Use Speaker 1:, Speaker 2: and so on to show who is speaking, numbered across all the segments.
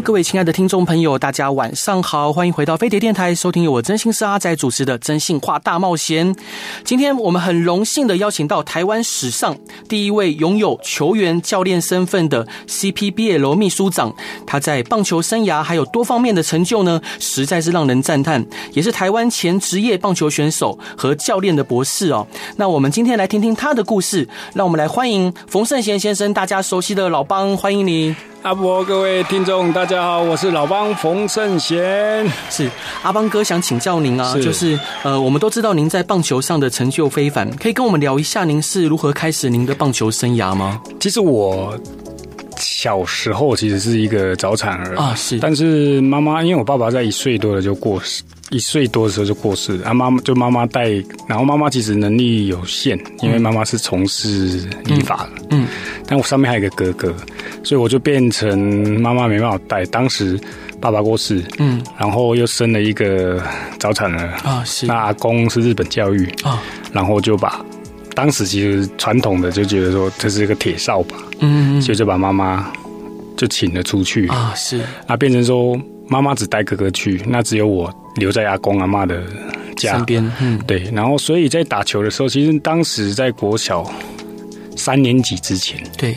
Speaker 1: 各位亲爱的听众朋友，大家晚上好，欢迎回到飞碟电台，收听由我真心师阿仔主持的《真心话大冒险》。今天我们很荣幸的邀请到台湾史上第一位拥有球员教练身份的 CPBL 秘书长，他在棒球生涯还有多方面的成就呢，实在是让人赞叹，也是台湾前职业棒球选手和教练的博士哦。那我们今天来听听他的故事，让我们来欢迎冯胜贤先生，大家熟悉的老帮，欢迎你。
Speaker 2: 阿伯，各位听众，大家好，我是老帮冯胜贤。
Speaker 1: 是阿邦哥想请教您啊，是就是呃，我们都知道您在棒球上的成就非凡，可以跟我们聊一下您是如何开始您的棒球生涯吗？
Speaker 2: 其实我小时候其实是一个早产儿
Speaker 1: 啊，是，
Speaker 2: 但是妈妈因为我爸爸在一岁多的就过世。一岁多的时候就过世了，啊，妈妈就妈妈带，然后妈妈其实能力有限，因为妈妈是从事理发嗯，但我上面还有一个哥哥，所以我就变成妈妈没办法带。当时爸爸过世，嗯，然后又生了一个早产儿啊，是，那阿公是日本教育啊，然后就把当时其实传统的就觉得说这是一个铁扫把，嗯，嗯，所以就把妈妈就请了出去啊，是，啊，变成说。妈妈只带哥哥去，那只有我留在阿公阿妈的家
Speaker 1: 身边。嗯，
Speaker 2: 对。然后，所以在打球的时候，其实当时在国小三年级之前，
Speaker 1: 对，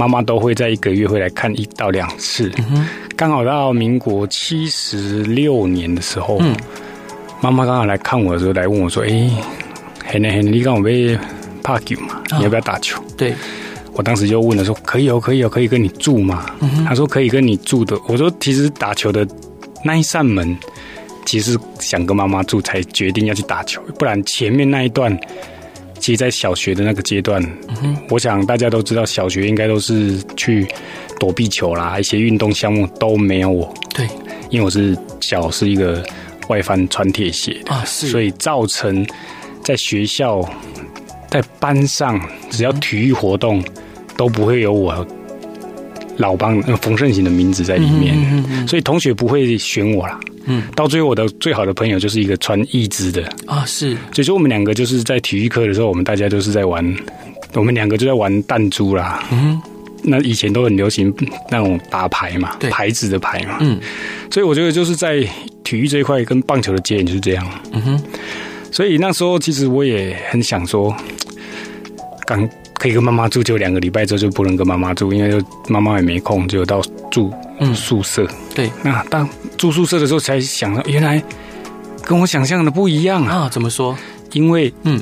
Speaker 2: 妈妈都会在一个月会来看一到两次。嗯，刚好到民国七十六年的时候，嗯，妈妈刚好来看我的时候，来问我说：“哎，很很，你刚好被怕球嘛？你要不要打球？”
Speaker 1: 对。
Speaker 2: 我当时就问了说：“可以哦，可以哦，可以跟你住吗？”嗯、他说：“可以跟你住的。”我说：“其实打球的那一扇门，其实想跟妈妈住才决定要去打球，不然前面那一段，其实，在小学的那个阶段，嗯、我想大家都知道，小学应该都是去躲避球啦，一些运动项目都没有我。
Speaker 1: 对，
Speaker 2: 因为我是脚是一个外翻穿铁鞋的啊，是，所以造成在学校。在班上，只要体育活动，都不会有我老帮冯胜行的名字在里面，嗯嗯嗯、所以同学不会选我啦。嗯，到最后我的最好的朋友就是一个穿义肢的
Speaker 1: 啊，是，
Speaker 2: 所以说我们两个就是在体育课的时候，我们大家都是在玩，我们两个就在玩弹珠啦。嗯，那以前都很流行那种打牌嘛，对牌子的牌嘛。嗯，所以我觉得就是在体育这一块跟棒球的接点就是这样。嗯哼。所以那时候其实我也很想说，刚可以跟妈妈住，就两个礼拜之后就不能跟妈妈住，因为就妈妈也没空，就到住宿舍。嗯、对，那当住宿舍的时候才想到，原来跟我想象的不一样啊！
Speaker 1: 啊怎么说？
Speaker 2: 因为嗯，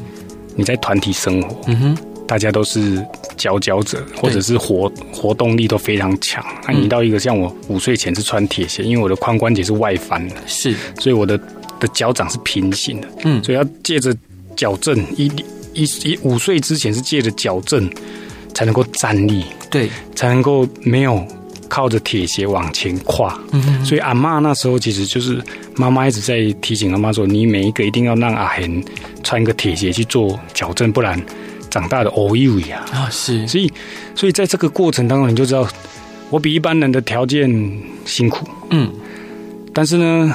Speaker 2: 你在团体生活，嗯哼，大家都是佼佼者，或者是活活动力都非常强。那你到一个像我五岁前是穿铁鞋，因为我的髋关节是外翻的，
Speaker 1: 是，
Speaker 2: 所以我的。的脚掌是平行的，嗯，所以要借着矫正，一一一五岁之前是借着矫正才能够站立，
Speaker 1: 对，
Speaker 2: 才能够没有靠着铁鞋往前跨，所以阿嬷那时候其实就是妈妈一直在提醒阿嬷说，你每一个一定要让阿贤穿个铁鞋去做矫正，不然长大的哦呦呀啊是，所以所以在这个过程当中，你就知道我比一般人的条件辛苦，嗯，但是呢。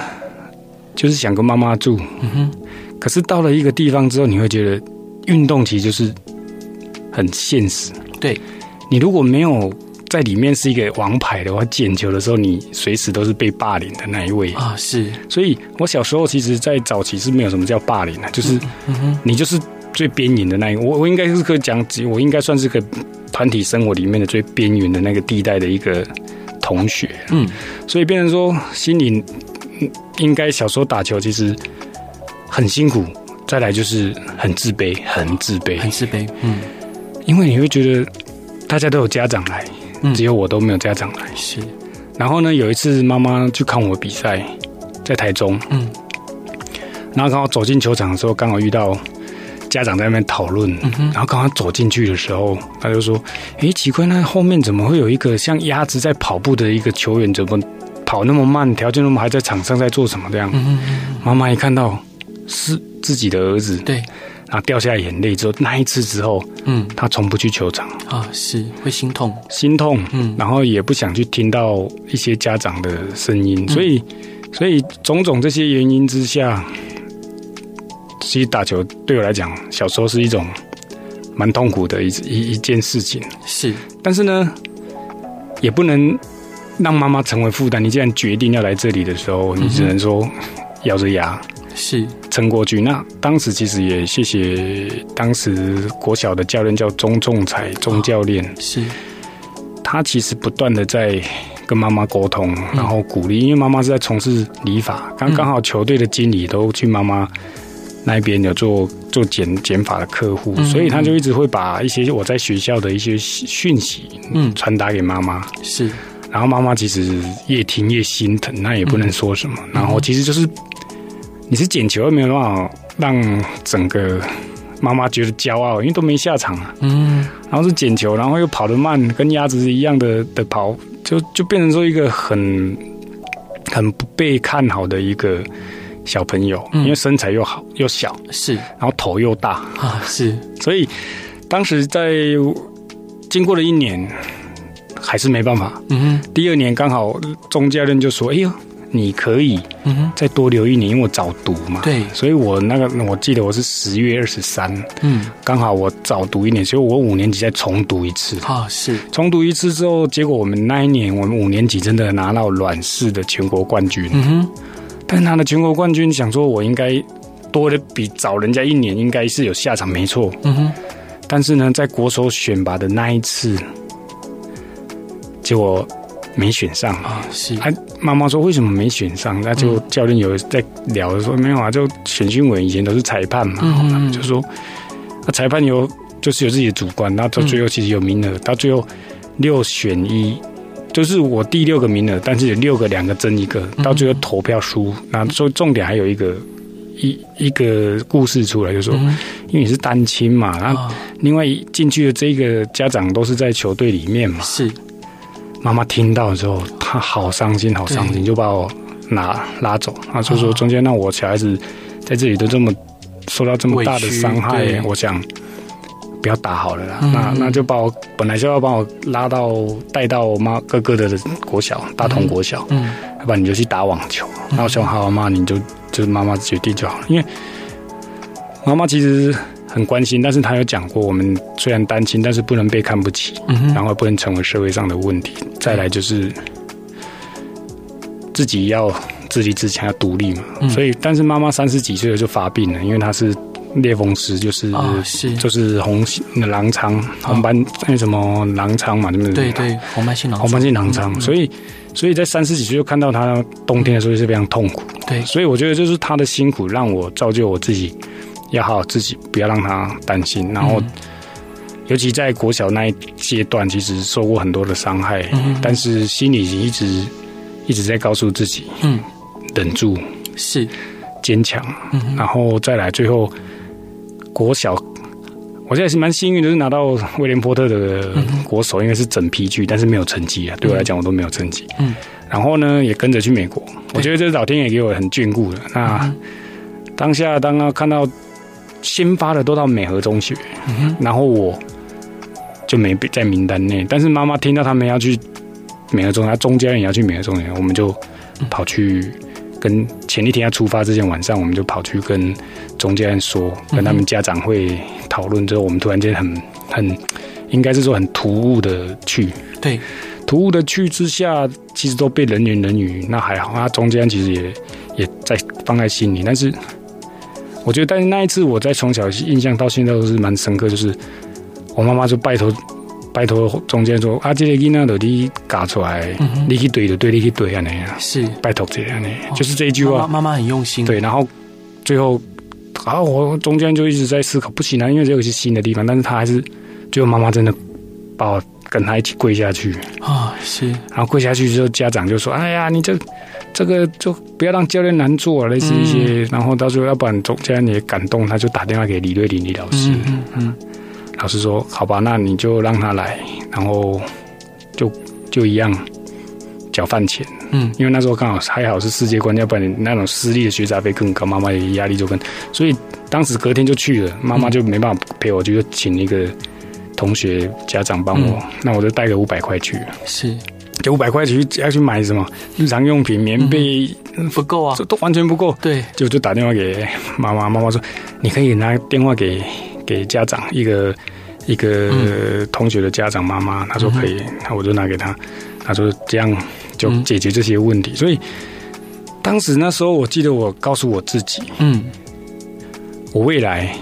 Speaker 2: 就是想跟妈妈住，嗯哼。可是到了一个地方之后，你会觉得运动其实就是很现实。
Speaker 1: 对，
Speaker 2: 你如果没有在里面是一个王牌的话，捡球的时候你随时都是被霸凌的那一位
Speaker 1: 啊。是，
Speaker 2: 所以我小时候其实，在早期是没有什么叫霸凌的，就是你就是最边缘的那一个。我我应该是可以讲，我应该算是个团体生活里面的最边缘的那个地带的一个同学。嗯，所以变成说心里。应该小时候打球其实很辛苦，再来就是很自卑，很自卑，
Speaker 1: 很自卑。嗯，
Speaker 2: 因为你会觉得大家都有家长来，只有我都没有家长来。是。然后呢，有一次妈妈去看我比赛，在台中。嗯。然后刚好走进球场的时候，刚好遇到家长在那边讨论。嗯哼。然后刚好走进去的时候，他就说：“哎，奇怪，那后面怎么会有一个像鸭子在跑步的一个球员？怎么？”跑那么慢，条件那么还在场上在做什么？这样，妈妈一看到是自己的儿子，
Speaker 1: 对，
Speaker 2: 然后掉下眼泪之后，那一次之后，嗯，他从不去球场。
Speaker 1: 啊，是会心痛，
Speaker 2: 心痛，嗯，然后也不想去听到一些家长的声音，所以，所以种种这些原因之下，其实打球对我来讲，小时候是一种蛮痛苦的一一一件事情，
Speaker 1: 是，
Speaker 2: 但是呢，也不能让妈妈成为负担。你既然决定要来这里的时候，你只能说咬着牙。
Speaker 1: 是。
Speaker 2: 陈国军。那当时其实也谢谢当时国小的教练叫钟仲才钟教练，
Speaker 1: 是，
Speaker 2: 他其实不断的在跟妈妈沟通，然后鼓励，因为妈妈是在从事理法，刚刚好球队的经理都去妈妈那边有做做减减法的客户，所以他就一直会把一些我在学校的一些讯息，嗯，传达给妈妈。
Speaker 1: 是，
Speaker 2: 然后妈妈其实越听越心疼，那也不能说什么，然后其实就是。你是捡球，又没有办法让整个妈妈觉得骄傲，因为都没下场啊。嗯，然后是捡球，然后又跑得慢，跟鸭子一样的的跑，就就变成说一个很很不被看好的一个小朋友，因为身材又好又小，
Speaker 1: 是，
Speaker 2: 然后头又大
Speaker 1: 啊，是，
Speaker 2: 所以当时在经过了一年，还是没办法。嗯哼，第二年刚好钟教练就说：“哎呦。”你可以再多留一年，因为我早读嘛。
Speaker 1: 对，
Speaker 2: 所以我那个我记得我是十月二十三，嗯，刚好我早读一年，所以我五年级再重读一次。
Speaker 1: 啊，是
Speaker 2: 重读一次之后，结果我们那一年我们五年级真的拿到软式的全国冠军。嗯哼，但拿了全国冠军，想说我应该多的比早人家一年，应该是有下场，没错。嗯哼，但是呢，在国手选拔的那一次，结果。没选上啊，是。他妈妈说，为什么没选上？那就教练有在聊的说，没有啊，就选训委以前都是裁判嘛，嗯、就说那裁判有就是有自己的主观，那到最后其实有名额，嗯、到最后六选一，就是我第六个名额，但是有六个两个争一个，到最后投票输，那说重点还有一个一一个故事出来，就说因为你是单亲嘛，然后另外进去的这个家长都是在球队里面嘛，
Speaker 1: 是。
Speaker 2: 妈妈听到之后，她好伤心，好伤心，就把我拿拉走。她就说：“中间让我小孩子在这里都这么受到这么大的伤害，我想不要打好了啦。嗯”那那就把我本来就要把我拉到带到我妈哥哥的国小大同国小，嗯，要不然你就去打网球。那、嗯、我说好，妈，你就就是妈妈决定就好了，因为妈妈其实。很关心，但是他有讲过，我们虽然单亲，但是不能被看不起，然后不能成为社会上的问题。再来就是自己要自立自强，要独立嘛。嗯、所以，但是妈妈三十几岁了就发病了，因为她是类风湿，就是、哦、是就是红狼疮、红斑那什么狼疮嘛，对不对？
Speaker 1: 对对，红斑性狼疮，
Speaker 2: 红斑性狼疮。所以，所以在三十几岁就看到她冬天的时候是非常痛苦。
Speaker 1: 对，
Speaker 2: 所以我觉得就是她的辛苦让我造就我自己。要好好自己，不要让他担心。然后，尤其在国小那一阶段，其实受过很多的伤害，嗯、但是心里一直一直在告诉自己，嗯，忍住，
Speaker 1: 是
Speaker 2: 坚强。嗯、然后再来，最后国小，我现在是蛮幸运的，是拿到威廉波特的国手，应该是整批去，但是没有成绩啊。对我来讲，我都没有成绩。嗯，然后呢，也跟着去美国。我觉得这是老天爷给我很眷顾的。那、嗯、当下，当他看到。先发的都到美和中学，嗯、然后我就没在名单内。但是妈妈听到他们要去美和中学，他钟家人也要去美和中学，我们就跑去跟前一天要出发之前晚上，我们就跑去跟中间人说，跟他们家长会讨论之后，我们突然间很 很应该是说很突兀的去，
Speaker 1: 对，
Speaker 2: 突兀的去之下，其实都被人言人语，那还好，那中间其实也也在放在心里，但是。我觉得，但是那一次，我在从小印象到现在都是蛮深刻。就是我妈妈就拜托，拜托中间说：“啊，这个囡仔的你嘎出来，嗯、你去对就对，你去对啊那样。”是拜托这样呢，哦、就是这一句话。
Speaker 1: 妈妈很用心。
Speaker 2: 对，然后最后，啊，我中间就一直在思考，不行啊，因为这个是新的地方，但是他还是最后妈妈真的把我跟他一起跪下去。
Speaker 1: 啊，是。
Speaker 2: 然后跪下去之后，家长就说：“哎呀，你这。”这个就不要让教练难做，啊类似一些，嗯、然后到时候要不然总教练也感动，他就打电话给李瑞林李老师，嗯，嗯，嗯。老师说好吧，那你就让他来，然后就就一样缴饭钱，嗯，因为那时候刚好还好是世界观，要不然那种私立的学杂费更高，妈妈的压力就更，所以当时隔天就去了，妈妈就没办法陪我，就请一个同学家长帮我，嗯、那我就带个五百块去，
Speaker 1: 是，
Speaker 2: 就五百块去要去买什么？日常用品，棉被、
Speaker 1: 嗯、不够啊，
Speaker 2: 都完全不够，
Speaker 1: 对，
Speaker 2: 就就打电话给妈妈，妈妈说你可以拿电话给给家长一个。一个同学的家长妈妈，她说可以，那我就拿给她，她说这样就解决这些问题。所以当时那时候，我记得我告诉我自己，嗯，我未来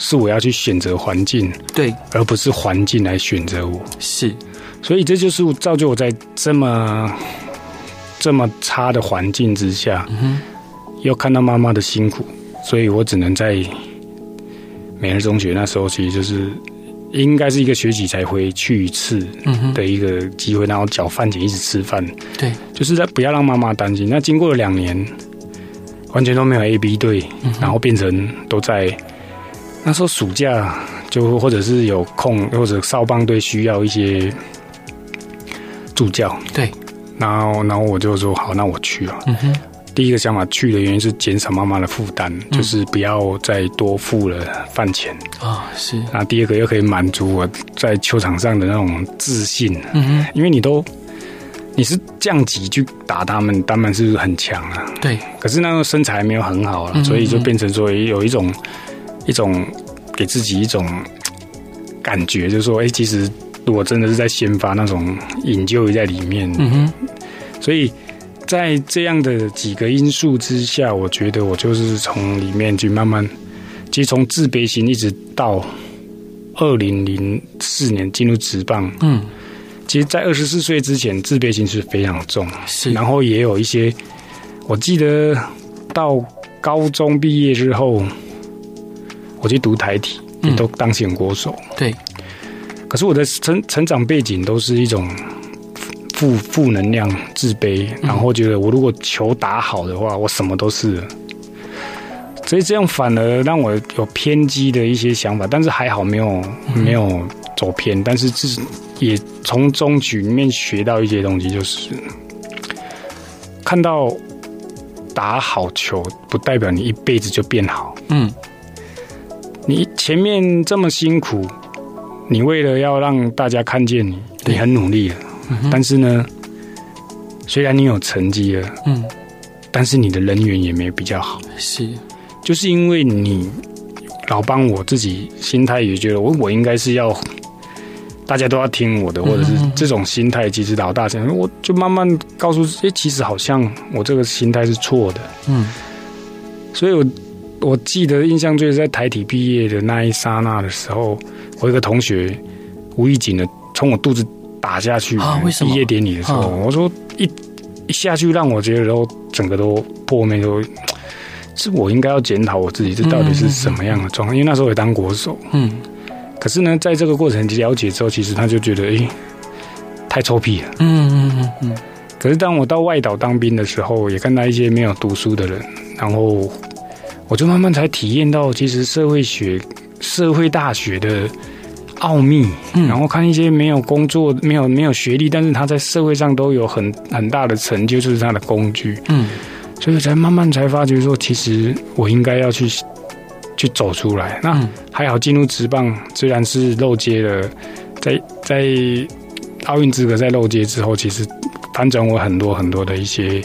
Speaker 2: 是我要去选择环境，
Speaker 1: 对，
Speaker 2: 而不是环境来选择我。
Speaker 1: 是，
Speaker 2: 所以这就是造就我在这么这么差的环境之下，嗯，又看到妈妈的辛苦，所以我只能在美日中学那时候，其实就是。应该是一个学期才回去一次的一个机会，然后缴饭钱一直吃饭。
Speaker 1: 对，
Speaker 2: 就是在不要让妈妈担心。那经过了两年，完全都没有 A B 队，然后变成都在那时候暑假就或者是有空，或者少棒队需要一些助教。
Speaker 1: 对，
Speaker 2: 然后然后我就说好，那我去了。嗯哼。第一个想法去的原因是减少妈妈的负担，嗯，就是不要再多付了饭钱
Speaker 1: 啊，哦。是。
Speaker 2: 那第二个又可以满足我在球场上的那种自信。嗯哼。因为你都你是降级去打他们，他们是很强啊。
Speaker 1: 对。
Speaker 2: 可是那个身材没有很好啊，嗯，所以就变成说有一种一种给自己一种感觉，就是说，哎，其实如果真的是在先发那种引咎在里面。嗯哼。所以。在这样的几个因素之下，我觉得我就是从里面去慢慢，其实从自卑心一直到二零零四年进入职棒，嗯，其实，在二十四岁之前，自卑心是非常重，是，然后也有一些，我记得到高中毕业之后，我去读台体，也都当选国手，
Speaker 1: 对，
Speaker 2: 可是我的成成长背景都是一种。负负能量、自卑，然后觉得我如果球打好的话，我什么都是了。所以这样反而让我有偏激的一些想法，但是还好没有没有走偏，但是是也从中局里面学到一些东西，就是看到打好球不代表你一辈子就变好。嗯，你前面这么辛苦，你为了要让大家看见你，你很努力了。但是呢，虽然你有成绩了，嗯，但是你的人缘也没比较好。
Speaker 1: 是，
Speaker 2: 就是因为你老帮我自己心态也觉得我我应该是要大家都要听我的，或者是这种心态，其实老大这样，我就慢慢告诉，哎，其实好像我这个心态是错的。嗯，所以我我记得印象最在台体毕业的那一刹那的时候，我一个同学无意间的从我肚子。打下去啊！为什么毕业典礼的时候，我说一一下去，让我觉得都整个都破灭，都是我应该要检讨我自己，这到底是什么样的状况？因为那时候也当国手，嗯，可是呢，在这个过程了解之后，其实他就觉得，哎，太臭屁了，嗯嗯嗯嗯。可是当我到外岛当兵的时候，也看到一些没有读书的人，然后我就慢慢才体验到，其实社会学、社会大学的。奥秘，然后看一些没有工作、没有没有学历，但是他在社会上都有很很大的成就，就是他的工具。嗯，所以才慢慢才发觉说，其实我应该要去去走出来。那还好，进入职棒虽然是漏接了，在在奥运资格在漏接之后，其实反转我很多很多的一些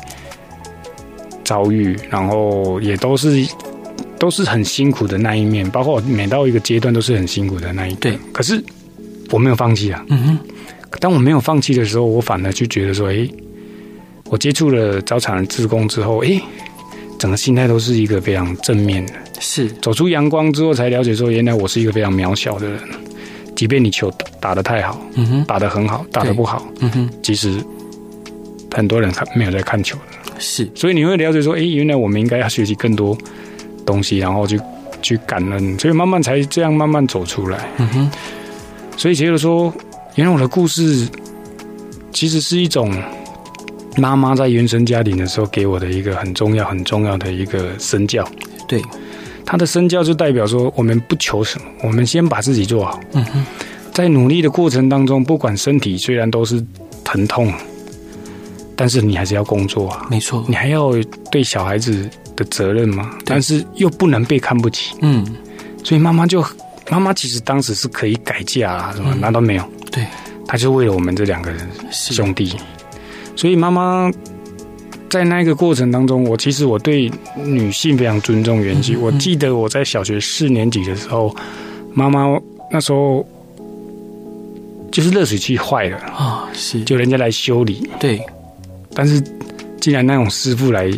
Speaker 2: 遭遇，然后也都是。都是很辛苦的那一面，包括每到一个阶段都是很辛苦的那一面。对，可是我没有放弃啊。嗯哼。当我没有放弃的时候，我反而就觉得说，哎，我接触了早产儿志工之后，哎，整个心态都是一个非常正面的。
Speaker 1: 是。走
Speaker 2: 出阳光之后，才了解说，原来我是一个非常渺小的人。即便你球打得太好，嗯哼，打得很好，打得不好，嗯哼，其实很多人看没有在看球的。
Speaker 1: 是。
Speaker 2: 所以你会了解说，哎，原来我们应该要学习更多。东西，然后去去感恩，所以慢慢才这样慢慢走出来。嗯哼，所以觉得说，原来我的故事其实是一种妈妈在原生家庭的时候给我的一个很重要、很重要的一个身教。
Speaker 1: 对，
Speaker 2: 他的身教就代表说，我们不求什么，我们先把自己做好。嗯哼，在努力的过程当中，不管身体虽然都是疼痛，但是你还是要工作啊，
Speaker 1: 没错，
Speaker 2: 你还要对小孩子的责任嘛，但是又不能被看不起，
Speaker 1: 嗯，
Speaker 2: 所以妈妈就妈妈其实当时是可以改嫁啊，什么那都没有，
Speaker 1: 对，
Speaker 2: 她就为了我们这两个人兄弟，所以妈妈在那个过程当中，我其实我对女性非常尊重。原籍，我记得我在小学四年级的时候，妈妈那时候就是热水器坏了
Speaker 1: 啊，是，
Speaker 2: 就人家来修理，
Speaker 1: 对。
Speaker 2: 但是，既然那种师傅来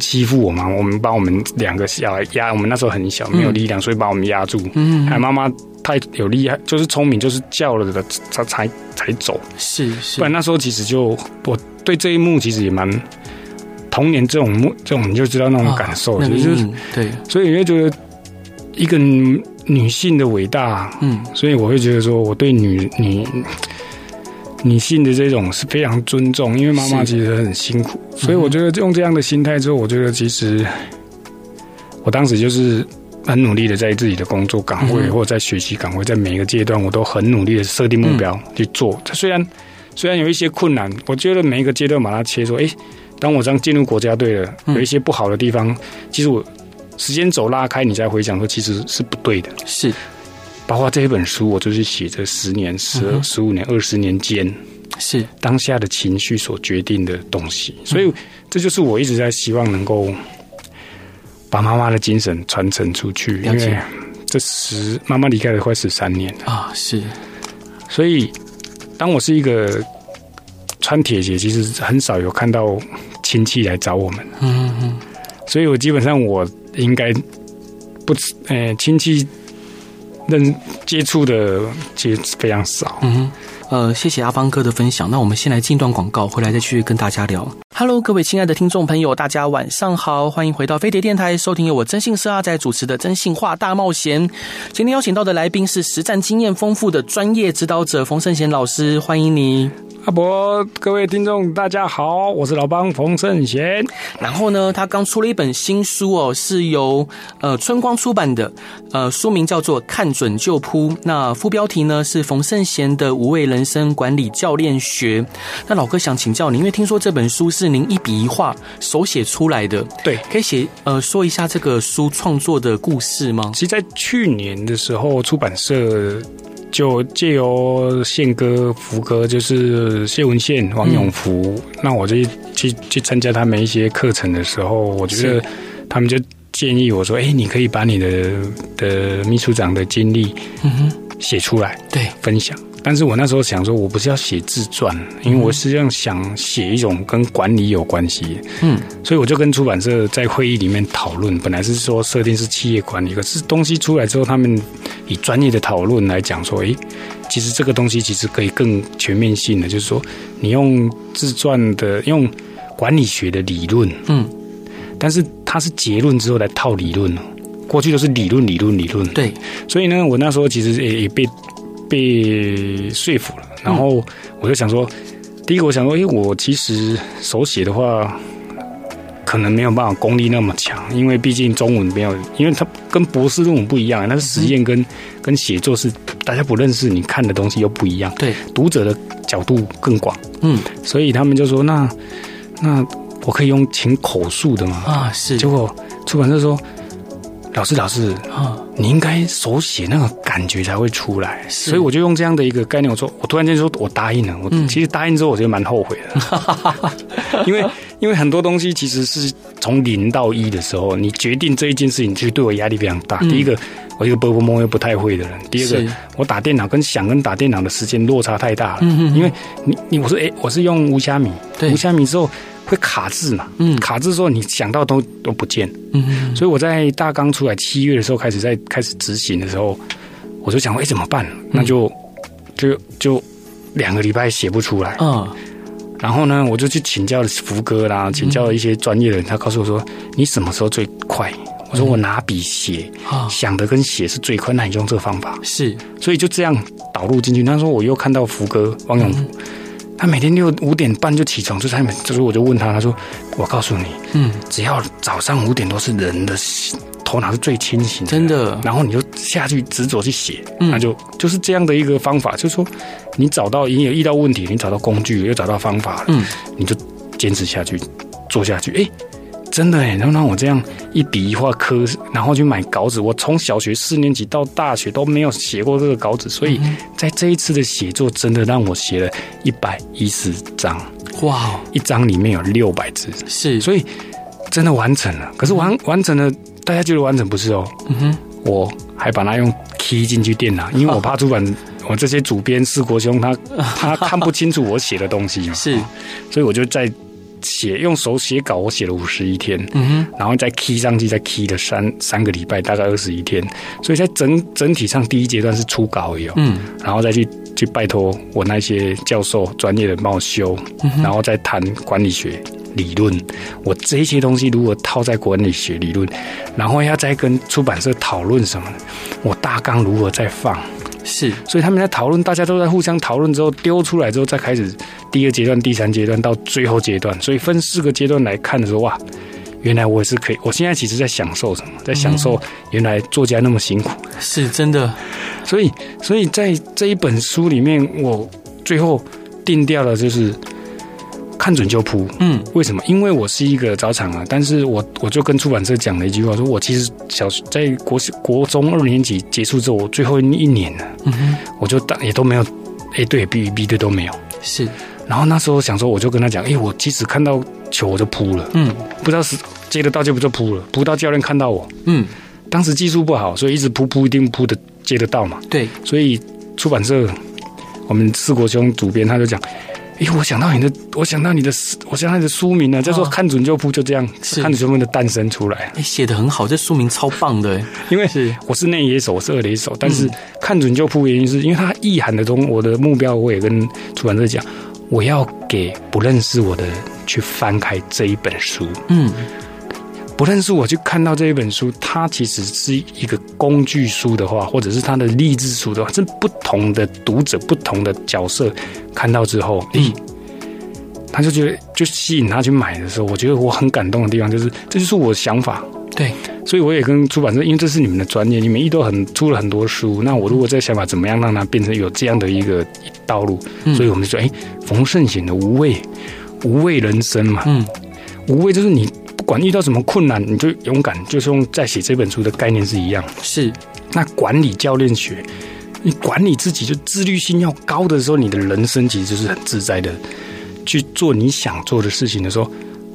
Speaker 2: 欺负我嘛，我们把我们两个小孩压，我们那时候很小，没有力量，所以把我们压住。嗯，还妈妈太有厉害，就是聪明，就是叫了的，才才才走。
Speaker 1: 是是，
Speaker 2: 不然那时候其实就我对这一幕其实也蛮童年这种幕这种你就知道那种感受，就是
Speaker 1: 对，
Speaker 2: 所以你会觉得一个女性的伟大，嗯，所以我会觉得说我对女女。女性的这种是非常尊重，因为妈妈其实很辛苦，所以我觉得用这样的心态之后，我觉得其实我当时就是很努力的在自己的工作岗位或者在学习岗位，在每一个阶段我都很努力的设定目标去做。虽然虽然有一些困难，我觉得每一个阶段把它切说，哎，当我这样进入国家队了，有一些不好的地方，其实我时间轴拉开，你再回想说，其实是不对的。
Speaker 1: 是。
Speaker 2: 包括这一本书，我就是写这十年、十二、十五年、二十年间，
Speaker 1: 是
Speaker 2: 当下的情绪所决定的东西。所以，这就是我一直在希望能够把妈妈的精神传承出去。因为这十妈妈离开了快十三年了
Speaker 1: 啊，是。
Speaker 2: 所以，当我是一个穿铁鞋，其实很少有看到亲戚来找我们。嗯嗯。所以我基本上我应该不，呃，亲戚。能接触的接非常少。
Speaker 1: 嗯哼，呃，谢谢阿邦哥的分享。那我们先来进段广告，回来再去跟大家聊。Hello，各位亲爱的听众朋友，大家晚上好，欢迎回到飞碟电台，收听由我征信社阿仔主持的《真性化大冒险》。今天邀请到的来宾是实战经验丰富的专业指导者冯圣贤老师，欢迎你。
Speaker 2: 阿伯，各位听众，大家好，我是老帮冯圣贤。
Speaker 1: 然后呢，他刚出了一本新书哦，是由呃春光出版的，呃书名叫做《看准就扑》，那副标题呢是冯圣贤的无畏人生管理教练学。那老哥想请教你，因为听说这本书是您一笔一画手写出来的，
Speaker 2: 对，
Speaker 1: 可以写呃说一下这个书创作的故事吗？
Speaker 2: 其实，在去年的时候，出版社。就借由宪哥、福哥，就是谢文宪、王永福，嗯、那我就去去参加他们一些课程的时候，我觉得他们就建议我说：“哎、欸，你可以把你的的秘书长的经历，嗯哼，写出来，
Speaker 1: 对，
Speaker 2: 分享。”但是我那时候想说，我不是要写自传，因为我实际上想写一种跟管理有关系，嗯，所以我就跟出版社在会议里面讨论，本来是说设定是企业管理，可是东西出来之后，他们以专业的讨论来讲说，诶，其实这个东西其实可以更全面性的，就是说你用自传的用管理学的理论，嗯，但是它是结论之后来套理论，过去都是理论理论理论，
Speaker 1: 对，
Speaker 2: 所以呢，我那时候其实也也被。被说服了，然后我就想说，第一个我想说，因为我其实手写的话，可能没有办法功力那么强，因为毕竟中文没有，因为它跟博士论文不一样，那是实验跟跟写作是大家不认识，你看的东西又不一样，
Speaker 1: 对，
Speaker 2: 读者的角度更广，
Speaker 1: 嗯，
Speaker 2: 所以他们就说，那那我可以用请口述的吗？
Speaker 1: 啊，是，
Speaker 2: 结果出版社说。老师，老师啊，你应该手写那个感觉才会出来，所以我就用这样的一个概念，我说，我突然间说我答应了。我其实答应之后，我觉得蛮后悔的，因为因为很多东西其实是从零到一的时候，你决定这一件事情，其实对我压力非常大。第一个，我一个波波摸又不太会的人；第二个，我打电脑跟想跟打电脑的时间落差太大了。因为你你我说哎，我是用无虾米，无虾米之后。会卡字嘛？嗯，卡字说你想到都都不见。嗯，所以我在大纲出来七月的时候开始在开始执行的时候，我就想，哎，怎么办？那就就就两个礼拜写不出来。嗯，然后呢，我就去请教了福哥啦，请教了一些专业的人，他告诉我说，你什么时候最快？我说我拿笔写，想的跟写是最快，那你用这个方法。
Speaker 1: 是，
Speaker 2: 所以就这样导入进去。他说我又看到福哥王永福。他每天六五点半就起床，就他每就是我就问他，他说：“我告诉你，嗯，只要早上五点多是人的头脑是最清醒的，
Speaker 1: 真的。然
Speaker 2: 后你就下去执着去写，嗯、那就就是这样的一个方法，就是说你找到，你有遇到问题，你找到工具，又找到方法了，嗯，你就坚持下去，做下去。哎，真的哎，然后让我这样一笔一画刻，然后去买稿纸。我从小学四年级到大学都没有写过这个稿纸，所以在这一次的写作，真的让我写了一百一十张。哇，一张里面有六百字，
Speaker 1: 是，
Speaker 2: 所以真的完成了。可是完完成了，大家觉得完成不是哦？嗯哼，我还把它用 key 进去电脑，因为我怕出版。我这些主编四国兄他他看不清楚我写的东西嘛，
Speaker 1: 是，
Speaker 2: 所以我就在写用手写稿，我写了五十一天，嗯哼，然后再 key 上去，再 key 了三三个礼拜，大概二十一天，所以在整整体上第一阶段是初稿而已，嗯，然后再去去拜托我那些教授专业的帮我修，然后再谈管理学理论，我这些东西如果套在管理学理论，然后要再跟出版社讨论什么，我大纲如何再放。
Speaker 1: 是，
Speaker 2: 所以他们在讨论，大家都在互相讨论之后丢出来之后，再开始第二阶段、第三阶段到最后阶段。所以分四个阶段来看的时候，哇，原来我也是可以。我现在其实在享受什么？在享受原来作家那么辛苦，
Speaker 1: 是真的。
Speaker 2: 所以，所以在这一本书里面，我最后定掉的就是。看准就扑，嗯，为什么？因为我是一个早产啊，但是我我就跟出版社讲了一句话，说我其实小在国国中二年级结束之后，我最后一年了，嗯哼，我就当也都没有 A 队、B B 队都没有，
Speaker 1: 是。
Speaker 2: 然后那时候想说，我就跟他讲，哎，我即使看到球我就扑了，嗯，不知道是接得到就不就扑了，扑到教练看到我，嗯，当时技术不好，所以一直扑扑一定扑的接得到嘛，
Speaker 1: 对，
Speaker 2: 所以出版社我们四国兄主编他就讲。哎，我想到你的，我想到你的，我想到你的书名呢，叫做《看准就扑》，就这样，是看准就扑的诞生出来。
Speaker 1: 你，写的很好，这书名超棒的。
Speaker 2: 因为是我是内野手，我是二垒手，但是看准就扑原因是因为它意涵的中，我的目标我也跟出版社讲，我要给不认识我的人去翻开这一本书。嗯。不认识我去看到这一本书，它其实是一个工具书的话，或者是它的励志书的话，这不同的读者、不同的角色看到之后，咦，他就觉得就吸引他去买的时候，我觉得我很感动的地方就是，这就是我的想法。
Speaker 1: 对，
Speaker 2: 所以我也跟出版社，因为这是你们的专业，你们一都很出了很多书，那我如果这个想法怎么样让它变成有这样的一个道路，所以我们就说，诶，冯胜贤的无畏，无畏人生嘛，嗯，无畏就是你。管遇到什么困难，你就勇敢，就是用在写这本书的概念是一样。
Speaker 1: 是，
Speaker 2: 那管理教练学，你管理自己就自律性要高的时候，你的人生其实就是很自在的去做你想做的事情的时候，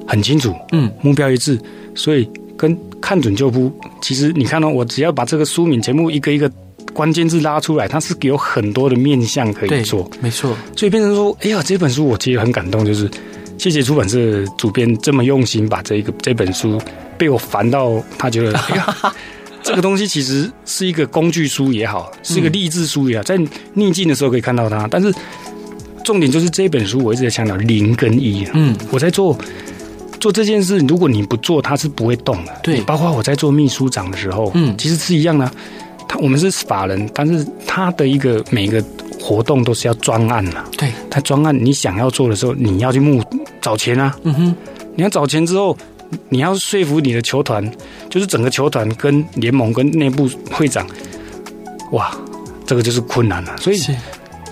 Speaker 2: 很清楚，嗯，目标一致，所以跟看准就扑。其实你看到我只要把这个书名节目一个一个关键字拉出来，它是有很多的面向可以做，
Speaker 1: 没错。
Speaker 2: 所以变成说，哎呀，这本书我其实很感动，就是。谢谢出版社主编这么用心，把这个这本书被我烦到，他觉得 这个东西其实是一个工具书也好，是一个励志书也好，在逆境的时候可以看到它。但是重点就是这本书，我一直在强调零跟一。嗯，我在做做这件事，如果你不做，它是不会动的。
Speaker 1: 对，
Speaker 2: 包括我在做秘书长的时候，嗯，其实是一样的。他我们是法人，但是他的一个每个活动都是要专案嘛。
Speaker 1: 对，
Speaker 2: 他专案你想要做的时候，你要去募。找钱啊，嗯哼，你要找钱之后，你要说服你的球团，就是整个球团跟联盟跟内部会长，哇，这个就是困难了。所以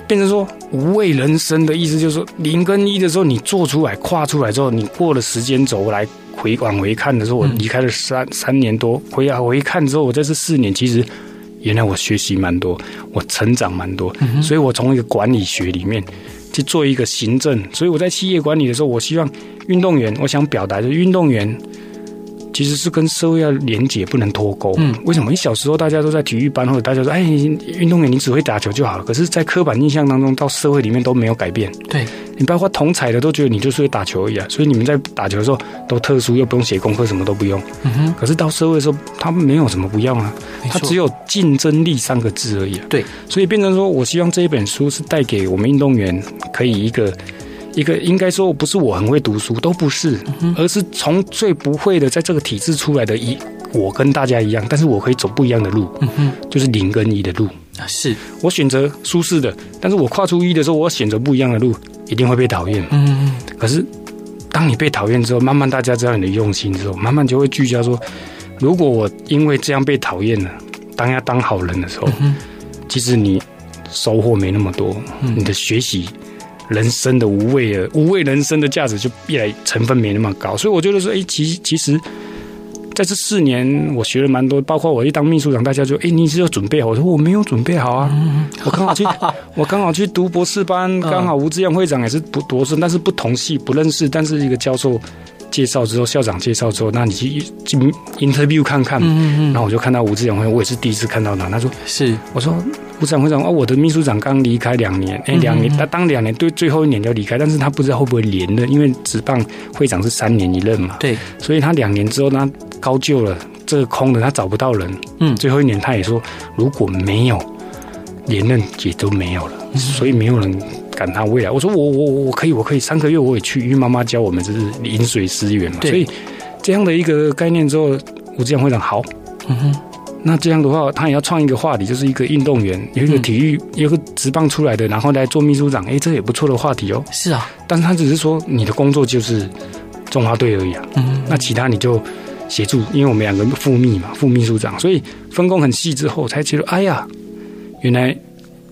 Speaker 2: 变成说无畏人生的意思，就是说零跟一的时候，你做出来跨出来之后，你过了时间轴来回往回看的时候，我离开了三三年多，回来回看之后，我这是四年，其实原来我学习蛮多，我成长蛮多，所以我从一个管理学里面。去做一个行政，所以我在企业管理的时候，我希望运动员，我想表达的运动员。其实是跟社会要连结，不能脱钩。嗯，为什么？你小时候大家都在体育班，或者大家说，哎，运动员你只会打球就好了。可是，在刻板印象当中，到社会里面都没有改变。
Speaker 1: 对，
Speaker 2: 你包括同彩的都觉得你就是会打球而已啊。所以你们在打球的时候都特殊，又不用写功课，什么都不用。嗯哼。可是到社会的时候，他们没有什么不要啊，他只有竞争力三个字而已啊。
Speaker 1: 对，
Speaker 2: 所以变成说我希望这一本书是带给我们运动员可以一个。一个应该说不是我很会读书，都不是，而是从最不会的，在这个体制出来的一，我跟大家一样，但是我可以走不一样的路，嗯，就是零跟一的路。啊，
Speaker 1: 是。
Speaker 2: 我选择舒适的，但是我跨出一的时候，我选择不一样的路，一定会被讨厌，嗯嗯，可是当你被讨厌之后，慢慢大家知道你的用心之后，慢慢就会聚焦说，如果我因为这样被讨厌了，当要当好人的时候，其实你收获没那么多，你的学习。人生的无畏了，无畏人生的价值就越来成分没那么高。所以我觉得说，哎，其其实。在这四年，我学了蛮多，包括我一当秘书长，大家就哎，你是要准备好？我说我没有准备好啊，我刚好去，我刚好去读博士班，刚好吴志阳会长也是博博士，但是不同系不认识，但是一个教授介绍之后，校长介绍之后，那你去进 interview 看看，嗯然后我就看到吴志扬会长，我也是第一次看到。他，他说是，我说。部长会长哦，我的秘书长刚离开两年，哎，两年他当两年，对，最后一年就离开，但是他不知道会不会连任，因为职棒会长是三年一任嘛，对，所以他两年之后他高就了，这个空的他找不到人，嗯，最后一年他也说如果没有连任也都没有了，所以没有人赶他未来。我说我我我可以我可以三个月我也去，因为妈妈教我们这是饮水思源嘛，所以这样的一个概念之后，吴志扬会长好，嗯哼。那这样的话，他也要创一个话题，就是一个运动员，有一个体育，有个职棒出来的，然后来做秘书长，哎，这也不错的话题哦。是啊，但是他只是说你的工作就是中华队而已啊。嗯，那其他你就协助，因为我们两个副秘嘛，副秘书长，所以分工很细之后，才觉得哎呀，原来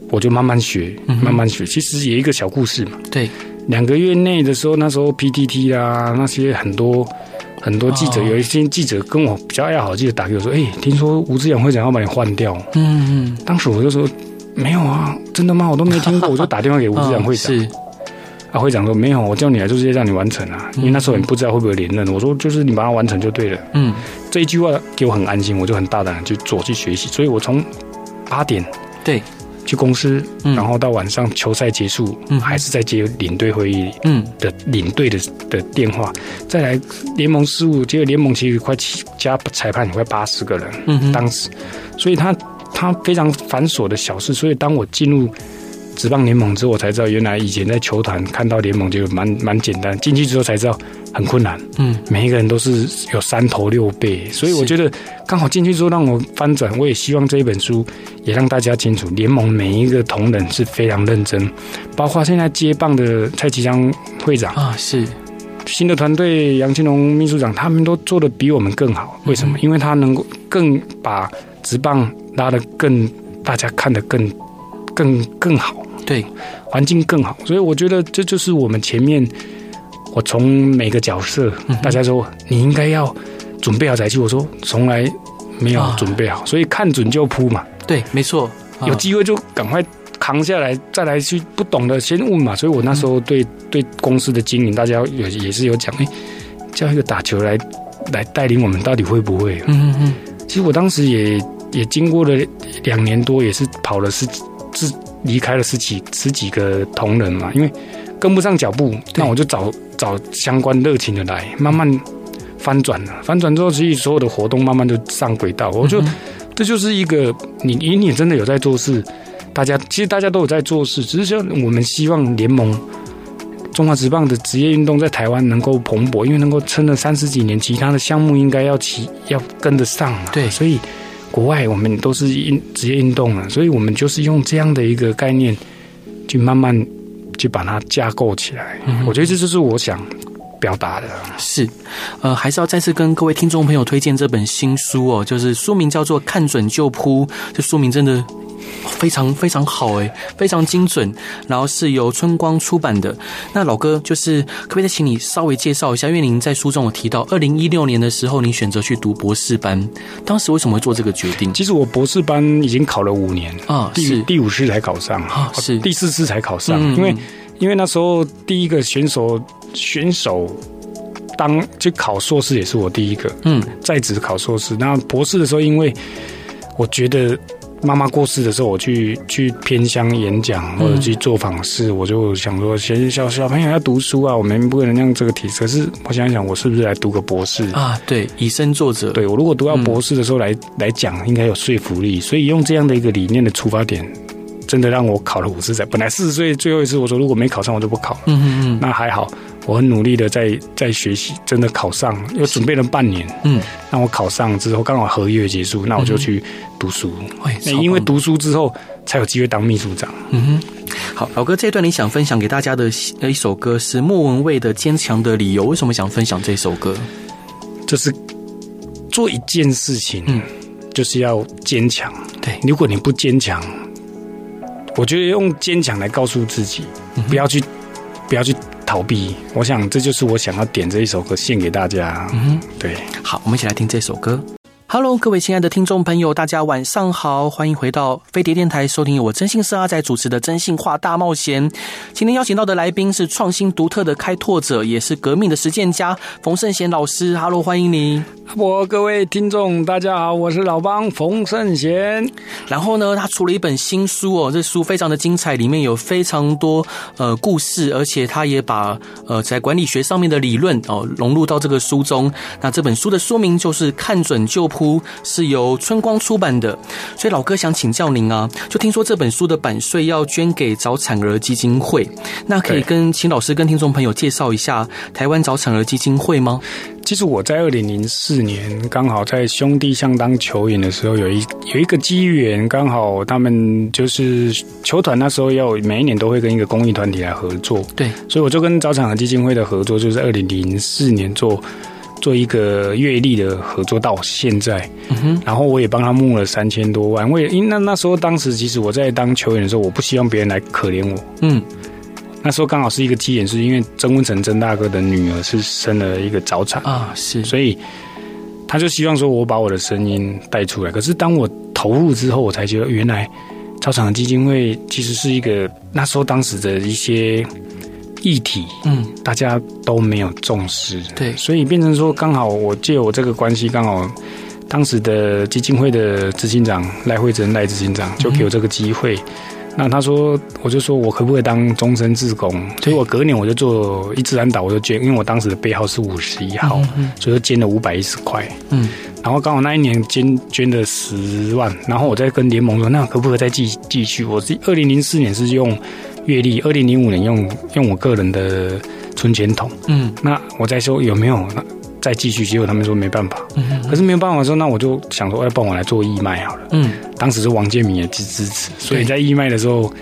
Speaker 2: 我就慢慢学，慢慢学。其实有一个小故事嘛。对，两个月内的时候，那时候 PTT 啊，那些很多。很多记者，有一些记者跟我比较要好，记者打给我说：“哎、欸，听说吴志扬会长要把你换掉。”嗯嗯，当时我就说：“没有啊，真的吗？我都没听过。”我就打电话给吴志扬会长。是啊，会长说：“没有，我叫你来就是让你完成啊，因为那时候你不知道会不会连任。”我说：“就是你把它完成就对了。”嗯，这一句话给我很安心，我就很大胆去做去学习。所以我从八点对。去公司，然后到晚上球赛结束，嗯、还是在接领队会议的领队的的电话，再来联盟事务，结果联盟其实快七加裁判也快八十个人，嗯、当时，所以他他非常繁琐的小事，所以当我进入。职棒联盟之后，我才知道原来以前在球坛看到联盟就蛮蛮简单，进去之后才知道很困难。嗯，每一个人都是有三头六臂，所以我觉得刚好进去之后让我翻转。我也希望这一本书也让大家清楚，联盟每一个同仁是非常认真，包括现在接棒的蔡其昌会长啊，是新的团队杨清龙秘书长，他们都做的比我们更好。为什么？因为他能够更把职棒拉得更大家看得更更更好。对，环境更好，所以我觉得这就是我们前面，我从每个角色，大家说你应该要准备好才去，我说从来没有准备好，所以看准就扑嘛。对，没错，有机会就赶快扛下来，再来去不懂的先问嘛。所以我那时候对对公司的经营，大家也也是有讲，哎，叫一个打球来来带领我们，到底会不会？嗯嗯嗯。其实我当时也也经过了两年多，也是跑了十几离开了十几十几个同仁嘛，因为跟不上脚步，那我就找找相关热情的来，慢慢翻转了。翻转之后，其实所有的活动慢慢就上轨道。我觉得这就是一个你，你你真的有在做事，大家其实大家都有在做事，只是说我们希望联盟中华职棒的职业运动在台湾能够蓬勃，因为能够撑了三十几年，其他的项目应该要起要跟得上嘛。对，所以。国外我们都是运职业运动了，所以我们就是用这样的一个概念，去慢慢去把它架构起来。嗯、我觉得这就是我想表达的。是，呃，还是要再次跟各位听众朋友推荐这本新书哦，就是书名叫做《看准就扑》，这书名真的。非常非常好诶，非常精准，然后是由春光出版的。那老哥，就是可不可以再请你稍微介绍一下？因为您在书中有提到，二零一六年的时候，您选择去读博士班，当时为什么会做这个决定？其实我博士班已经考了五年啊，第第五次才考上啊，是第四次才考上。因为因为那时候第一个选手选手当就考硕士也是我第一个，嗯，在职考硕士。那博士的时候，因为我觉得。妈妈过世的时候，我去去偏乡演讲或者去做访视，嗯、我就想说，小小小朋友要读书啊，我们不能让这个题。可是我想一想，我是不是来读个博士啊？对，以身作则。对，我如果读到博士的时候来、嗯、来讲，应该有说服力。所以用这样的一个理念的出发点，真的让我考了五次才。本来四十岁最后一次，我说如果没考上，我就不考。嗯嗯嗯，那还好。我很努力的在在学习，真的考上，又准备了半年。嗯，那我考上之后，刚好合约结束，那我就去读书。那、嗯、因为读书之后，才有机会当秘书长。嗯哼，好，老哥，这段你想分享给大家的一首歌是莫文蔚的《坚强的理由》。为什么想分享这首歌？就是做一件事情，嗯，就是要坚强。对，如果你不坚强，我觉得用坚强来告诉自己，嗯、不要去。不要去逃避。我想这就是我想要点这一首歌献给大家。嗯，对，
Speaker 1: 好，我们一起来听这首歌。Hello，各位亲爱的听众朋友，大家晚上好，欢迎回到飞碟电台，收听由我真心是阿仔主持的《真心话大冒险》。今天邀请到的来宾是创新独特的开拓者，也是革命的实践家冯圣贤老师。Hello，欢迎你。
Speaker 2: 我各位听众，大家好，我是老帮冯圣贤。
Speaker 1: 然后呢，他出了一本新书哦，这书非常的精彩，里面有非常多呃故事，而且他也把呃在管理学上面的理论哦融入到这个书中。那这本书的书名就是《看准就扑》，是由春光出版的。所以老哥想请教您啊，就听说这本书的版税要捐给早产儿基金会，那可以跟秦老师跟听众朋友介绍一下台湾早产儿基金会吗？
Speaker 2: 其实我在二零零四年刚好在兄弟象当球员的时候，有一有一个机缘，刚好他们就是球团那时候要每一年都会跟一个公益团体来合作，
Speaker 1: 对，
Speaker 2: 所以我就跟早产儿基金会的合作，就是二零零四年做做一个月历的合作到现在，嗯，然后我也帮他募了三千多万，为因为那那时候当时其实我在当球员的时候，我不希望别人来可怜我，嗯。那时候刚好是一个机缘，是因为曾文成曾大哥的女儿是生了一个早产
Speaker 1: 啊，是，
Speaker 2: 所以他就希望说我把我的声音带出来。可是当我投入之后，我才觉得原来早产基金会其实是一个那时候当时的一些议题，嗯，大家都没有重视，
Speaker 1: 对，
Speaker 2: 所以变成说刚好我借我这个关系，刚好当时的基金会的执行长赖惠珍赖执行长就给我这个机会。嗯那他说，我就说我可不可以当终身志工？所以我隔年我就做一自然岛，我就捐，因为我当时的编号是五十一号，所以就捐了五百一十块。嗯，然后刚好那一年捐捐了十万，然后我再跟联盟说，那可不可以再继继续？我是二零零四年是用月历，二零零五年用用我个人的存钱筒。嗯，那我在说有没有？再继续，结果他们说没办法。嗯，可是没有办法的时候，那我就想说，要帮我来做义卖好了。嗯，当时是王建民也支支持，所以在义卖的时候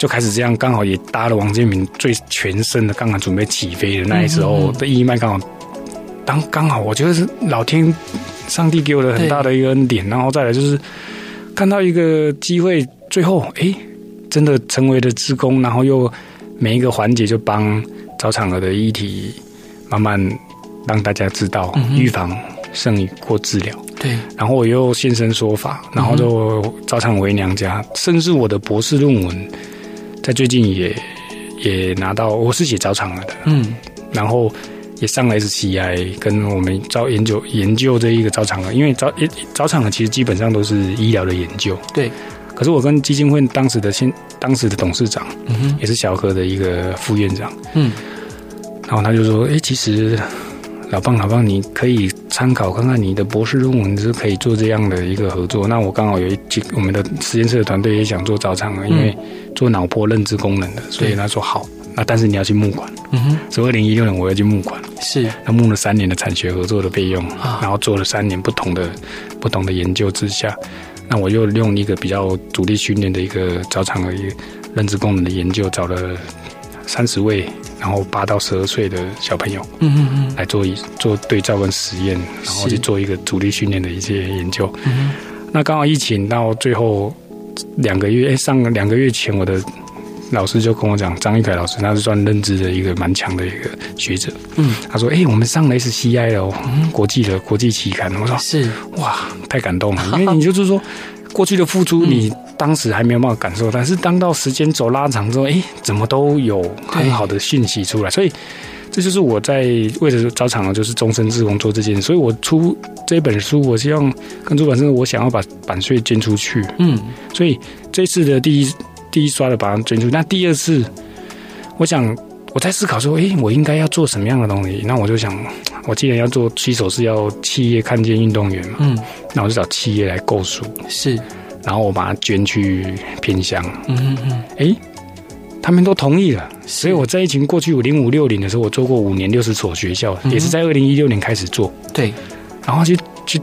Speaker 2: 就开始这样，刚好也搭了王建民最全身的，刚刚准备起飞的那一时候的义卖，刚好当刚好，我觉得是老天上帝给我的很大的一个恩典。然后再来就是看到一个机会，最后哎，真的成为了职工，然后又每一个环节就帮早产儿的议题慢慢。让大家知道，预防胜于过治疗。
Speaker 1: 对，
Speaker 2: 然后我又现身说法，然后就早产为娘家，甚至我的博士论文在最近也也拿到，我是写早产儿的，嗯，然后也上了 SCI，跟我们招研究研究这一个早产儿，因为早早产儿其实基本上都是医疗的研究，
Speaker 1: 对。
Speaker 2: 可是我跟基金会当时的现当时的董事长，嗯哼，也是小何的一个副院长，嗯，然后他就说，哎，其实。老棒老棒，你可以参考看看，你的博士论文是可以做这样的一个合作。那我刚好有一几我们的实验室的团队也想做早产儿，因为做脑波认知功能的，所以他说好。那但是你要去募款，嗯哼，所以二零一六年我要去募款，
Speaker 1: 是。
Speaker 2: 那募了三年的产学合作的费用，然后做了三年不同的不同的研究之下，那我又用一个比较主力训练的一个早产儿认知功能的研究，找了三十位。然后八到十二岁的小朋友，嗯嗯嗯，来做一做对照跟实验，然后去做一个主力训练的一些研究。嗯，那刚好疫情到最后两个月，上两个月前，我的老师就跟我讲，张玉凯老师，他是算认知的一个蛮强的一个学者。嗯，他说：“哎，我们上了 SCI 了哦，国际的国际期刊。”我说：“是哇，太感动了，因为你就是说。”过去的付出，你当时还没有办法感受，但是当到时间轴拉长之后，哎，怎么都有很好的讯息出来。所以，这就是我在为了找厂就是终身志工做这件事。所以我出这本书，我希望跟出版社，我想要把版税捐出去。嗯，所以这次的第一第一刷的把它捐出去，那第二次，我想我在思考说，哎，我应该要做什么样的东西？那我就想，我既然要做携手是要企业看见运动员嘛。嗯。那我就找企业来购书，
Speaker 1: 是，
Speaker 2: 然后我把它捐去偏乡，嗯嗯嗯，哎、欸，他们都同意了，所以我在疫情过去五零五六零的时候，我做过五年六十所学校，嗯、也是在二零一六年开始做，
Speaker 1: 对，
Speaker 2: 然后就就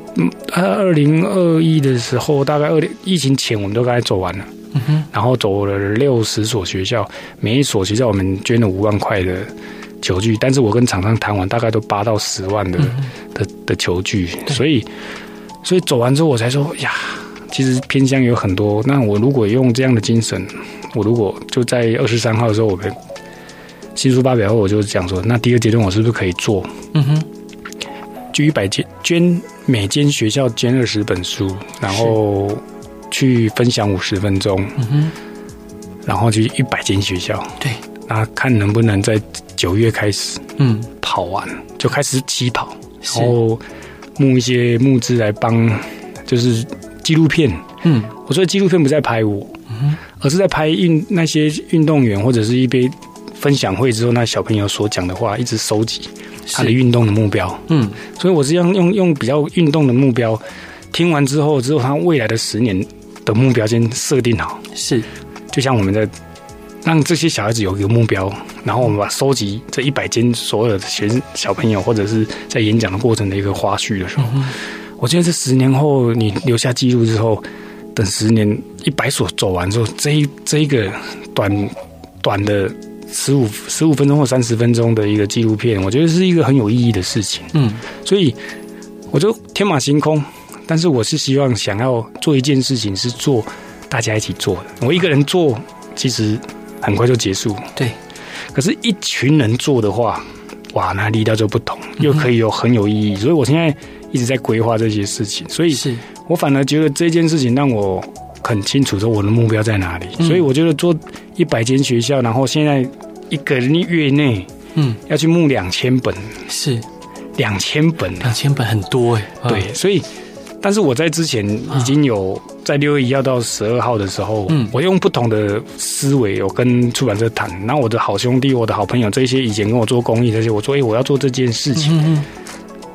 Speaker 2: 二零二一的时候，大概二零疫情前我们都刚才走完了，嗯哼，然后走了六十所学校，每一所学校我们捐了五万块的球具，但是我跟厂商谈完，大概都八到十万的、嗯、的的球具，所以。所以走完之后，我才说呀，其实偏乡有很多。那我如果用这样的精神，我如果就在二十三号的时候，我们新书发表后，我就讲说，那第二阶段我是不是可以做？嗯哼，就一百间捐每间学校捐二十本书，然后去分享五十分钟。嗯哼，然后就一百间学校。
Speaker 1: 对，
Speaker 2: 那看能不能在九月开始，嗯，跑完就开始起跑，然后募一些募资来帮，就是纪录片。嗯，我说纪录片不在拍我，嗯，而是在拍运那些运动员或者是一杯。分享会之后，那小朋友所讲的话，一直收集他的运动的目标。嗯，所以我是用用用比较运动的目标，听完之后，之后他未来的十年的目标先设定好。
Speaker 1: 是，
Speaker 2: 就像我们在让这些小孩子有一个目标，然后我们把收集这一百间所有的学生小朋友，或者是在演讲的过程的一个花絮的时候，嗯、我觉得这十年后你留下记录之后，等十年一百所走完之后，这一这一个短短的。十五十五分钟或三十分钟的一个纪录片，我觉得是一个很有意义的事情。嗯，所以我就天马行空，但是我是希望想要做一件事情，是做大家一起做的。我一个人做，其实很快就结束。
Speaker 1: 对，
Speaker 2: 可是一群人做的话，哇，那力道就不同，又可以有很有意义。所以我现在一直在规划这些事情，所以是。我反而觉得这件事情让我。很清楚说我的目标在哪里，嗯、所以我觉得做一百间学校，然后现在一个月内，嗯，要去募两千本，
Speaker 1: 是。
Speaker 2: 两千本，
Speaker 1: 两千本很多哎，
Speaker 2: 对，所以，但是我在之前已经有在六月一号到十二号的时候，嗯，我用不同的思维，有跟出版社谈，那我的好兄弟、我的好朋友，这些以前跟我做公益这些，我说，哎，我要做这件事情。嗯嗯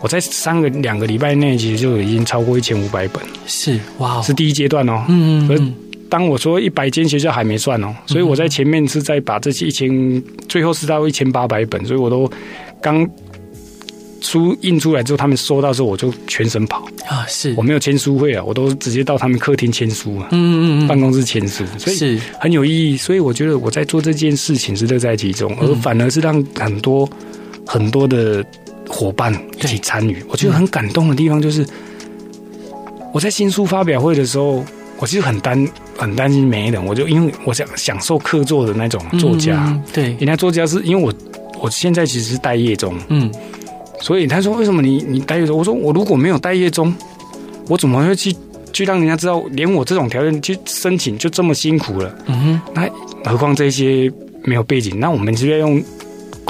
Speaker 2: 我在三个两个礼拜内，其实就已经超过一千五百本。
Speaker 1: 是哇，
Speaker 2: 是第一阶段哦。嗯嗯。可是当我说一百间学校还没算哦，所以我在前面是在把这些一千，最后是到一千八百本，所以我都刚书印出来之后，他们收到之后，我就全省跑
Speaker 1: 啊。是我
Speaker 2: 没有签书会啊，我都直接到他们客厅签书啊。嗯嗯嗯。办公室签书，所以是很有意义。所以我觉得我在做这件事情是乐在其中，而反而是让很多很多的。伙伴一起参与，我觉得很感动的地方就是，我在新书发表会的时候，我其实很担很担心没人，我就因为我想享受客座的那种作家，
Speaker 1: 嗯、对，
Speaker 2: 人家作家是因为我我现在其实是待业中，嗯，所以他说为什么你你待业中？我说我如果没有待业中，我怎么会去去让人家知道，连我这种条件去申请就这么辛苦了？嗯哼，那何况这些没有背景，那我们是要用。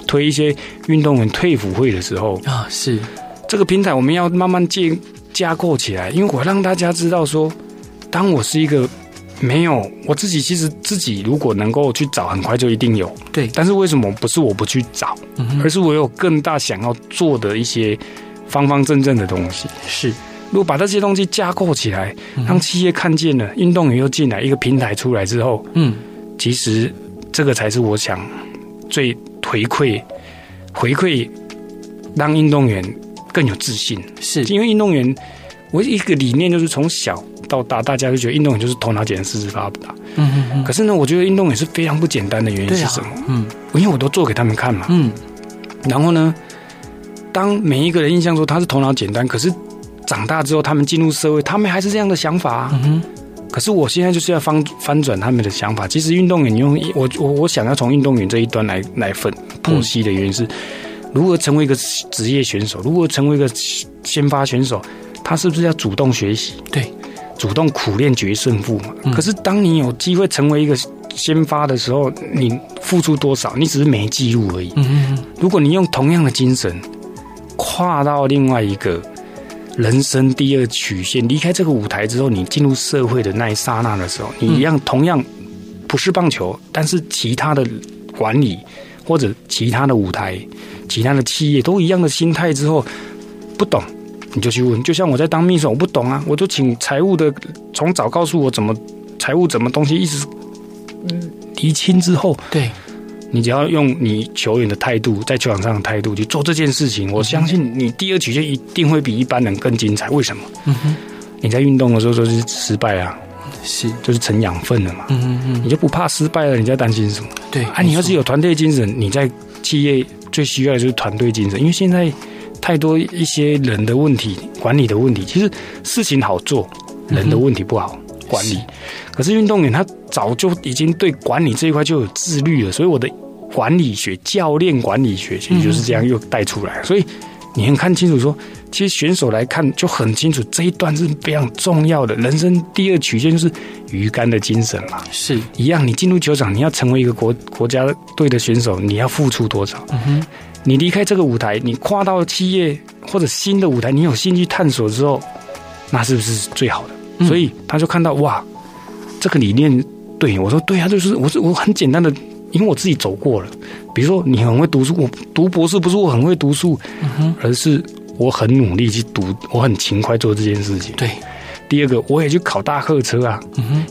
Speaker 2: 推一些运动员退伍会的时候
Speaker 1: 啊，是
Speaker 2: 这个平台我们要慢慢建架构起来，因为我让大家知道说，当我是一个没有我自己，其实自己如果能够去找，很快就一定有
Speaker 1: 对。
Speaker 2: 但是为什么不是我不去找，而是我有更大想要做的一些方方正正的东西？
Speaker 1: 是，
Speaker 2: 如果把这些东西架构起来，让企业看见了，运动员又进来，一个平台出来之后，嗯，其实这个才是我想最。回馈，回馈，让运动员更有自信。
Speaker 1: 是
Speaker 2: 因为运动员，我一个理念就是从小到大，大家就觉得运动员就是头脑简单、四肢发达。嗯嗯嗯。可是呢，我觉得运动员是非常不简单的原因是什么？嗯，因为我都做给他们看嘛。嗯。然后呢，当每一个人印象说他是头脑简单，可是长大之后，他们进入社会，他们还是这样的想法啊。嗯可是我现在就是要翻翻转他们的想法。其实运动员，你用我我我想要从运动员这一端来来分剖析的原因是，如何成为一个职业选手，如何成为一个先发选手，他是不是要主动学习？
Speaker 1: 对，
Speaker 2: 主动苦练决胜负嘛。嗯。可是当你有机会成为一个先发的时候，你付出多少？你只是没记录而已。嗯嗯嗯。如果你用同样的精神跨到另外一个。人生第二曲线，离开这个舞台之后，你进入社会的那一刹那的时候，你一样同样不是棒球，但是其他的管理或者其他的舞台、其他的企业都一样的心态之后，不懂你就去问。就像我在当秘书，我不懂啊，我就请财务的从早告诉我怎么财务怎么东西，一直厘清之后，
Speaker 1: 对。
Speaker 2: 你只要用你球员的态度，在球场上的态度去做这件事情，我相信你第二曲线一定会比一般人更精彩。为什么？嗯哼，你在运动的时候就是失败啊，
Speaker 1: 是
Speaker 2: 就是成养分了嘛。嗯哼嗯，你就不怕失败了？你在担心什么？
Speaker 1: 对
Speaker 2: 啊，你要是有团队精神，你在企业最需要的就是团队精神，因为现在太多一些人的问题、管理的问题，其实事情好做，人的问题不好管理。可是运动员他早就已经对管理这一块就有自律了，所以我的。管理学、教练管理学，其实就是这样又带出来。所以你很看清楚说，其实选手来看就很清楚，这一段是非常重要的。人生第二曲线就是鱼竿的精神嘛，
Speaker 1: 是
Speaker 2: 一样。你进入球场，你要成为一个国国家队的选手，你要付出多少？嗯哼。你离开这个舞台，你跨到企业或者新的舞台，你有兴趣探索之后，那是不是最好的？嗯、所以他就看到哇，这个理念对我说对啊，就是我是我很简单的，因为我自己走过了。比如说你很会读书，我读博士不是我很会读书，嗯，而是我很努力去读，我很勤快做这件事情。
Speaker 1: 对，
Speaker 2: 第二个我也去考大客车啊，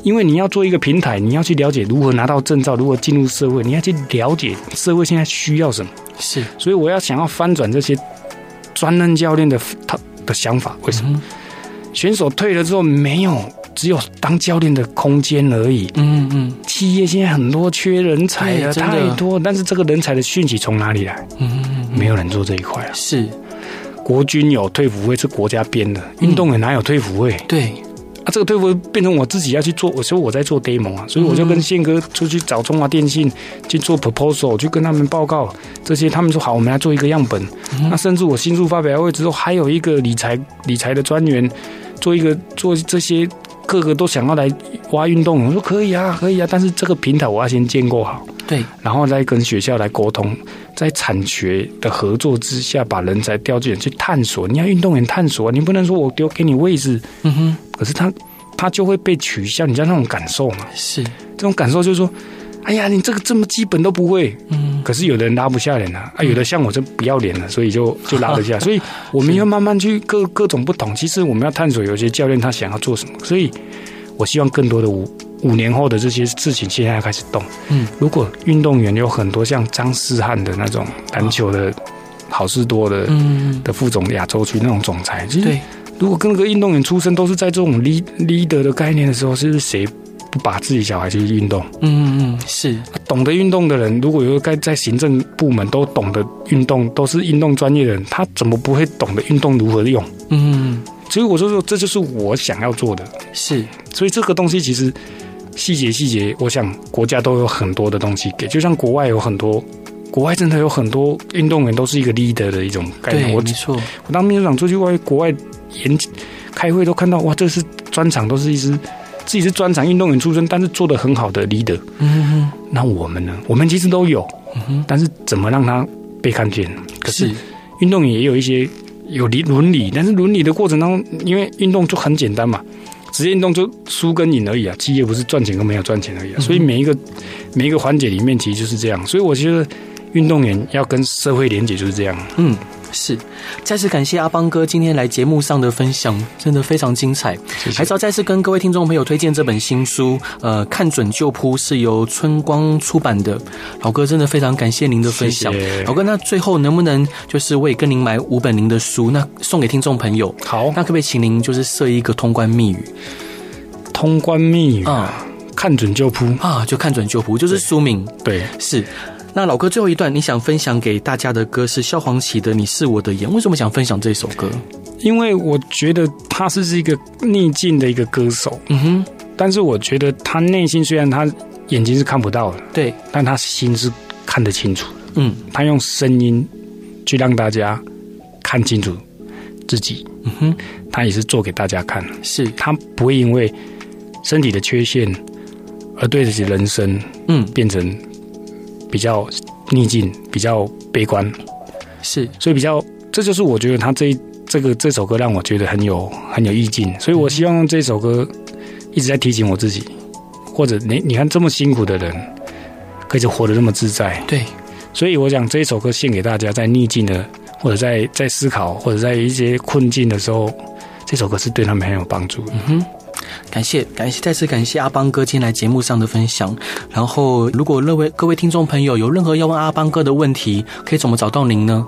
Speaker 2: 因为你要做一个平台，你要去了解如何拿到证照，如何进入社会，你要去了解社会现在需要什么。
Speaker 1: 是，
Speaker 2: 所以我要想要翻转这些专任教练的他的想法，为什么？嗯、选手退了之后没有只有当教练的空间而已。嗯嗯，企业现在很多缺人才啊，太多，但是这个人才的讯息从哪里来？嗯嗯嗯，没有人做这一块啊。
Speaker 1: 是，
Speaker 2: 国军有退辅会是国家编的，运动员哪有退辅会？
Speaker 1: 对。
Speaker 2: 啊，这个退伍变成我自己要去做，我说我在做 demo 啊，所以我就跟宪哥出去找中华电信去做 proposal，去跟他们报告这些，他们说好，我们来做一个样本。嗯、那甚至我新书发表会之后，还有一个理财理财的专员，做一个做这些，个个都想要来挖运动，我说可以啊，可以啊，但是这个平台我要先建构好，
Speaker 1: 对，
Speaker 2: 然后再跟学校来沟通，在产学的合作之下，把人才调进去探索。你要运动员探索，你不能说我丢给你位置，嗯哼。可是他，他就会被取消，你知道那种感受吗？
Speaker 1: 是，这
Speaker 2: 种感受就是说，哎呀，你这个这么基本都不会，嗯。可是有的人拉不下脸啊，啊，有的像我这不要脸了，所以就 就拉得下。所以我们要慢慢去各各种不同。其实我们要探索，有些教练他想要做什么。所以我希望更多的五五年后的这些事情，现在要开始动。嗯，如果运动员有很多像张思翰的那种篮球的好事多的，嗯，的副总亚洲区那种总裁，对。如果跟个运动员出身都是在这种 leader 的概念的时候，是不是谁不把自己小孩去运动？
Speaker 1: 嗯嗯，是
Speaker 2: 懂得运动的人，如果有该在行政部门都懂得运动，都是运动专业的人，他怎么不会懂得运动如何用？嗯，所以我说说，这就是我想要做的。
Speaker 1: 是，
Speaker 2: 所以这个东西其实细节细节，我想国家都有很多的东西给，就像国外有很多。国外真的有很多运动员都是一个 leader 的一种概念。我
Speaker 1: 没错，
Speaker 2: 我当秘书长出去外国外演开会都看到，哇，这是专场，都是一支自己是专场运动员出身，但是做的很好的 leader。嗯哼，那我们呢？我们其实都有，嗯哼，但是怎么让他被看见？可是运动员也有一些有伦伦理，但是伦理的过程当中，因为运动就很简单嘛，职业运动就输跟赢而已啊，企业不是赚钱跟没有赚钱而已啊，所以每一个每一个环节里面其实就是这样，所以我觉得。运动员要跟社会连接就是这样。
Speaker 1: 嗯，是。再次感谢阿邦哥今天来节目上的分享，真的非常精彩。谢谢。还是要再次跟各位听众朋友推荐这本新书，呃，看准就扑是由春光出版的。老哥真的非常感谢您的分享。老哥，那最后能不能就是我也跟您买五本您的书，那送给听众朋友？
Speaker 2: 好，
Speaker 1: 那可不可以请您就是设一个通关密语？
Speaker 2: 通关密语啊，看准就扑
Speaker 1: 啊，就看准就扑，就是书名。
Speaker 2: 对，对
Speaker 1: 是。那老哥最后一段，你想分享给大家的歌是萧煌奇的《你是我的眼》，为什么想分享这首歌？
Speaker 2: 因为我觉得他是是一个逆境的一个歌手，嗯哼。但是我觉得他内心虽然他眼睛是看不到的，
Speaker 1: 对，
Speaker 2: 但他心是看得清楚的，
Speaker 1: 嗯。
Speaker 2: 他用声音去让大家看清楚自己，嗯哼。他也是做给大家看，
Speaker 1: 是
Speaker 2: 他不会因为身体的缺陷而对自己人生，嗯，变成。比较逆境，比较悲观，
Speaker 1: 是，
Speaker 2: 所以比较，这就是我觉得他这这个这首歌让我觉得很有很有意境，所以我希望用这首歌一直在提醒我自己，或者你你看这么辛苦的人，可以活得那么自在，
Speaker 1: 对，
Speaker 2: 所以我想这首歌献给大家，在逆境的或者在在思考或者在一些困境的时候，这首歌是对他们很有帮助的。嗯哼。
Speaker 1: 感谢感谢，再次感谢阿邦哥今天来节目上的分享。然后，如果各位各位听众朋友有任何要问阿邦哥的问题，可以怎么找到您呢？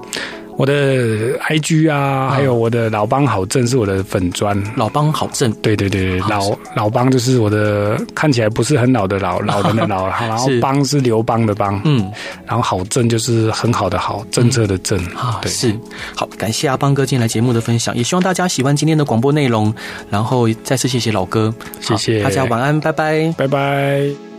Speaker 2: 我的 IG 啊，还有我的老帮好正是我的粉砖。
Speaker 1: 老帮好正，
Speaker 2: 对对对，老老帮就是我的看起来不是很老的老 老人的老，然后帮是刘邦的邦，嗯，然后好正就是很好的好，政策的政。
Speaker 1: 啊，对，是。好，感谢阿邦哥今天来节目的分享，也希望大家喜欢今天的广播内容，然后再次谢谢老哥，
Speaker 2: 谢谢。大
Speaker 1: 家晚安，拜拜，
Speaker 2: 拜拜。